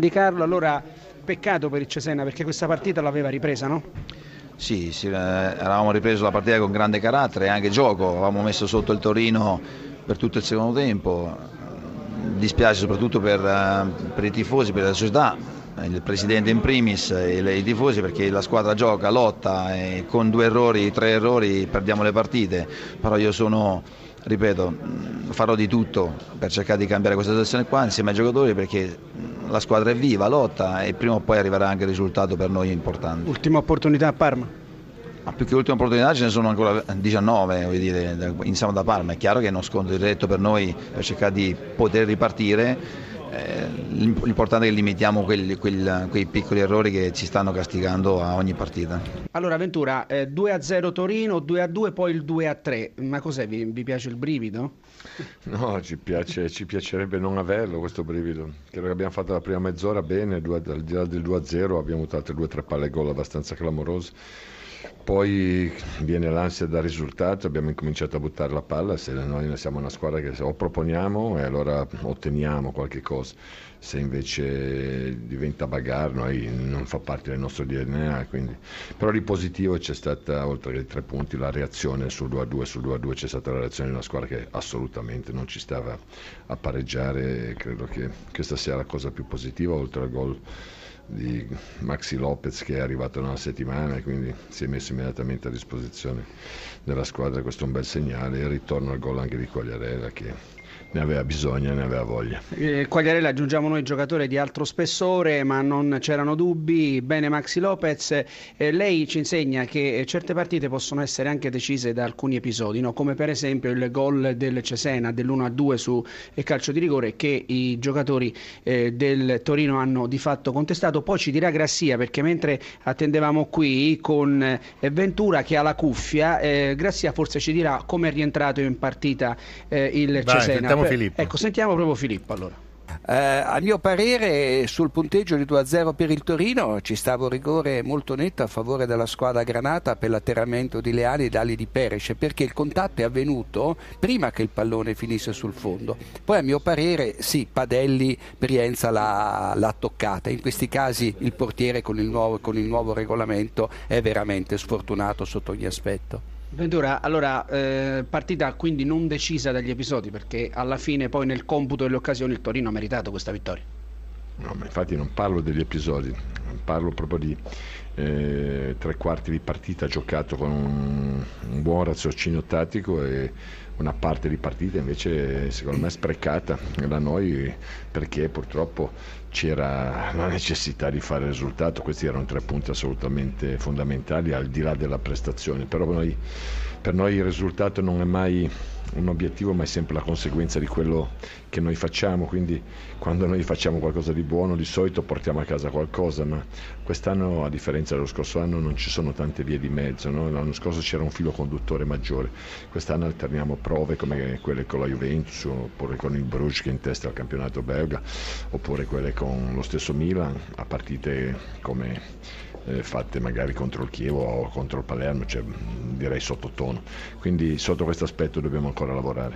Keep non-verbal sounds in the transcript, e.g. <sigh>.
Di Carlo, allora peccato per il Cesena perché questa partita l'aveva ripresa, no? Sì, sì, eh, eravamo ripreso la partita con grande carattere e anche gioco, avevamo messo sotto il Torino per tutto il secondo tempo, dispiace soprattutto per, eh, per i tifosi, per la società, il presidente in primis e i tifosi perché la squadra gioca, lotta e con due errori, tre errori perdiamo le partite, però io sono ripeto, farò di tutto per cercare di cambiare questa situazione qua insieme ai giocatori perché la squadra è viva, lotta e prima o poi arriverà anche il risultato per noi importante. Ultima opportunità a Parma? Ma più che ultima opportunità ce ne sono ancora 19 dire, iniziamo da Parma, è chiaro che è uno scontro diretto per noi per cercare di poter ripartire eh, l'importante è che limitiamo quelli, quelli, quei piccoli errori che ci stanno castigando a ogni partita. Allora Ventura, eh, 2-0 Torino, 2-2 poi il 2-3, ma cos'è? Vi, vi, piace il brivido? <laughs> No, ci, piace, ci, piacerebbe non averlo questo brivido. Credo che abbiamo fatto la prima mezz'ora bene, due, al di là del 2-0 abbiamo avuto altre 2-3 palle gol abbastanza clamorose poi viene l'ansia da risultato, abbiamo incominciato a buttare la palla, se noi siamo una squadra che o proponiamo e allora otteniamo qualche cosa, se invece diventa bagarre noi non fa parte del nostro DNA, quindi... però di positivo c'è stata, oltre ai tre punti, la reazione sul 2-2, sul 2-2 c'è stata la reazione di una squadra che assolutamente non ci stava a pareggiare, credo che questa sia la cosa più positiva, oltre al gol di Maxi Lopez che è arrivato una settimana e quindi si è messo immediatamente a disposizione della squadra, questo è un bel segnale il ritorno al gol anche di Quagliarella che ne aveva bisogno ne aveva voglia. Eh, Quagliarella aggiungiamo noi giocatore di altro spessore, ma non c'erano dubbi. Bene Maxi Lopez, eh, lei ci insegna che certe partite possono essere anche decise da alcuni episodi, no? come per esempio il gol del Cesena dell'1-2 su eh, calcio di rigore che i giocatori eh, del Torino hanno di fatto contestato. Poi ci dirà Grassia perché mentre attendevamo qui con eh, Ventura che ha la cuffia, eh, Grassia forse ci dirà come è rientrato in partita il Vai, Cesena sentiamo Filippo. Ecco, sentiamo proprio Filippo allora. Eh, a mio parere sul punteggio di 2-0 per il Torino ci stava un rigore molto netto a favore della squadra granata per l'atterramento di Leali e d'ali di Peresce perché il contatto è avvenuto prima che il pallone finisse sul fondo. Poi a mio parere sì, Padelli Brienza l'ha, l'ha toccata. In questi casi il portiere con il, nuovo, con il nuovo regolamento è veramente sfortunato sotto ogni aspetto Ventura, allora eh, partita quindi non decisa dagli episodi perché alla fine poi nel computo delle occasioni il Torino ha meritato questa vittoria. No, ma infatti non parlo degli episodi, parlo proprio di eh, tre quarti di partita giocato con un, un buon raziocinio tattico e una parte di partita invece secondo me sprecata da noi perché purtroppo c'era la necessità di fare risultato, questi erano tre punti assolutamente fondamentali al di là della prestazione, però noi, per noi il risultato non è mai un obiettivo ma è sempre la conseguenza di quello che noi facciamo, quindi quando noi facciamo qualcosa di buono di solito portiamo a casa qualcosa, quest'anno a differenza dello scorso anno non ci sono tante vie di mezzo, no? l'anno scorso c'era un filo conduttore maggiore, quest'anno alterniamo prove come quelle con la Juventus oppure con il Bruges che è in testa al campionato belga oppure quelle con lo stesso Milan a partite come eh, fatte magari contro il Chievo o contro il Palermo, cioè, direi sottotono. Quindi sotto questo aspetto dobbiamo ancora lavorare.